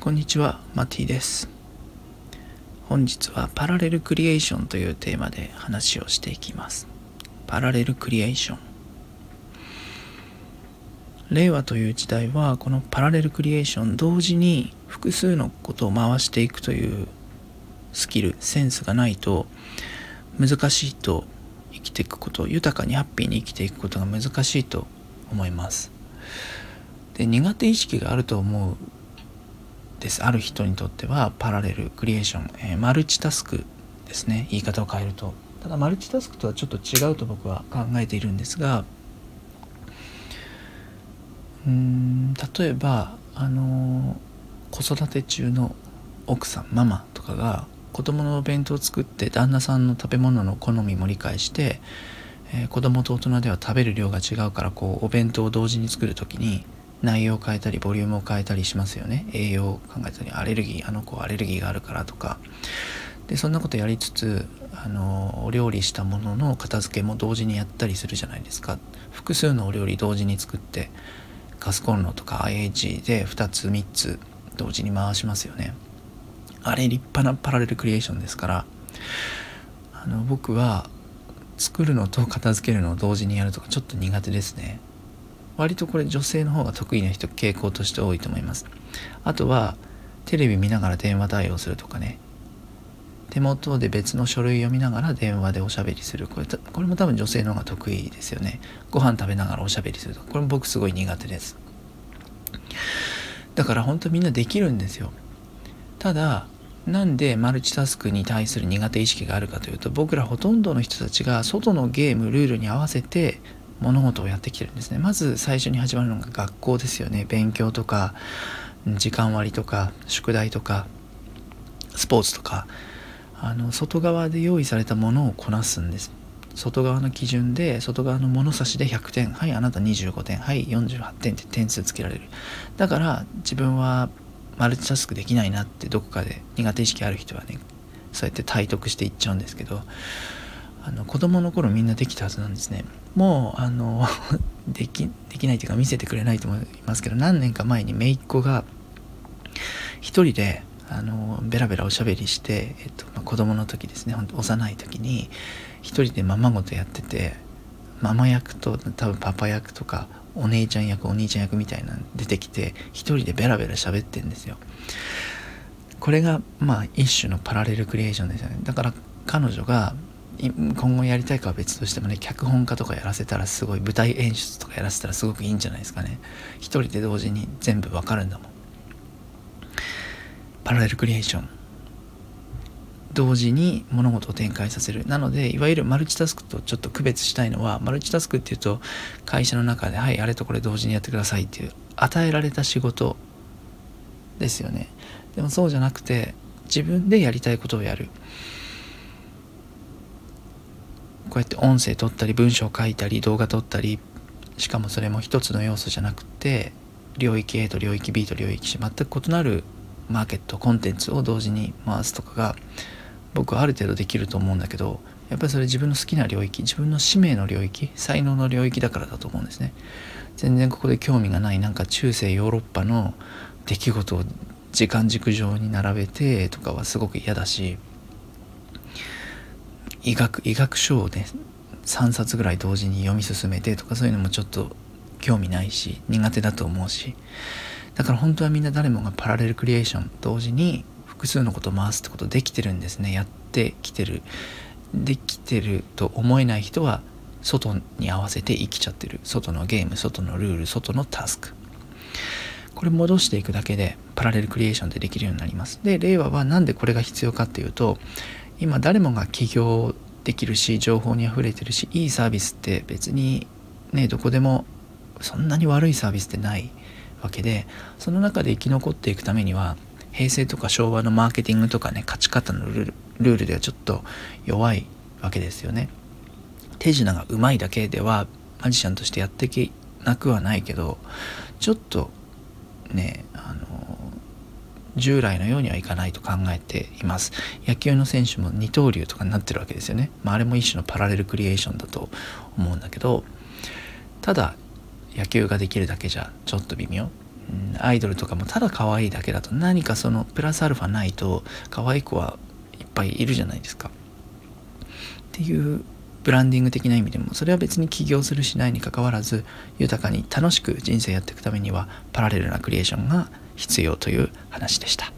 こんにちは、マティです。本日はパラレルクリエーションというテーマで話をしていきます。パラレルクリエーション。令和という時代はこのパラレルクリエーション同時に複数のことを回していくというスキル、センスがないと難しいと生きていくこと、豊かにハッピーに生きていくことが難しいと思います。で苦手意識があると思うです。ある人にとってはパラレルクリエーション、えーマルチタスクですね。言い方を変えると。ただマルチタスクとはちょっと違うと僕は考えているんですがうん例えばあのー子育て中の奥さんママとかが子供のお弁当を作って旦那さんの食べ物の好みも理解して、えー子供と大人では食べる量が違うからこうお弁当を同時に作る時に内容を変えたりボリュームを変えたりしますよね。栄養を考えたりアレルギーあの子アレルギーがあるからとか。でそんなことやりつつあのお料理したものの片付けも同時にやったりするじゃないですか。複数のお料理同時に作ってガスコンロとか IH で2つ3つ同時に回しますよね。あれ立派なパラレルクリエーションですからあの僕は作るのと片付けるのを同時にやるとかちょっと苦手ですね。割とこれ女性の方が得意な人傾向として多いと思います。あとはテレビ見ながら電話対応するとかね。手元で別の書類読みながら電話でおしゃべりする。これこれも多分女性の方が得意ですよね。ご飯食べながらおしゃべりするとか。これも僕すごい苦手です。だから本当みんなできるんですよ。ただなんでマルチタスクに対する苦手意識があるかというと僕らほとんどの人たちが外のゲームルールに合わせて物事をやってきてるんですね。まず最初に始まるのが学校ですよね。勉強とか時間割とか宿題とかスポーツとか。あの外側で用意されたものをこなすんです。外側の基準で外側の物差しで100点。はいあなた25点。はい48点って点数つけられる。だから自分はマルチタスクできないなってどこかで苦手意識ある人はねそうやって体得していっちゃうんですけどあの子供の頃みんなできたはずなんですね。もうあの できできないというか見せてくれないと思いますけど何年か前に姪っ子が一人であのベラベラおしゃべりして、えっとまあ、子供の時ですね。ほんと幼い時に一人でままごとやっててママ役と多分パパ役とかお姉ちゃん役お兄ちゃん役みたいなの出てきて一人でベラベラ喋ってんですよ。これがまあ一種のパラレルクリエーションですよね。だから彼女が今後やりたいかは別としてもね脚本家とかやらせたらすごい舞台演出とかやらせたらすごくいいんじゃないですかね。一人で同時に全部わかるんだも。んパラレルクリエーション同時に物事を展開させる。なのでいわゆるマルチタスクとちょっと区別したいのはマルチタスクっていうと会社の中ではいあれとこれ同時にやってくださいっていう与えられた仕事ですよね。でもそうじゃなくて自分でやりたいことをやる。こうやって音声取ったり文章を書いたり動画撮ったりしかもそれも一つの要素じゃなくて領域 A と領域 B と領域 C 全く異なるマーケットコンテンツを同時に回すとかが僕はある程度できると思うんだけどやっぱりそれ自分の好きな領域自分の使命の領域才能の領域だからだと思うんですね。全然ここで興味がないなんか中世ヨーロッパの出来事を時間軸上に並べてとかはすごく嫌だし医学医学書をね3冊ぐらい同時に読み進めてとかそういうのもちょっと興味ないし苦手だと思うし。だから本当はみんな誰もがパラレルクリエーション同時に複数のことを回すってことできてるんですね。やってきてる。できてると思えない人は外に合わせて生きちゃってる。外のゲーム外のルール外のタスク。これ戻していくだけでパラレルクリエーションってできるようになります。で令和は何でこれが必要かっていうと今誰もが起業できるし情報にあふれてるしいいサービスって別にねどこでもそんなに悪いサービスってないわけでその中で生き残っていくためには平成とか昭和のマーケティングとかね勝ち方のルールではちょっと弱いわけですよね。手品がうまいだけではマジシャンとしてやっていけなくはないけどちょっとねあの従来のようにはいかないと考えています。野球の選手も二刀流とかになってるわけですよね、まあ、あれも一種のパラレルクリエーションだと思うんだけどただ野球ができるだけじゃちょっと微妙。アイドルとかもただ可愛いだけだと何かそのプラスアルファないと可愛い子はいっぱいいるじゃないですか。っていうブランディング的な意味でもそれは別に起業するしないにかかわらず豊かに楽しく人生やっていくためにはパラレルなクリエーションが必要という話でした。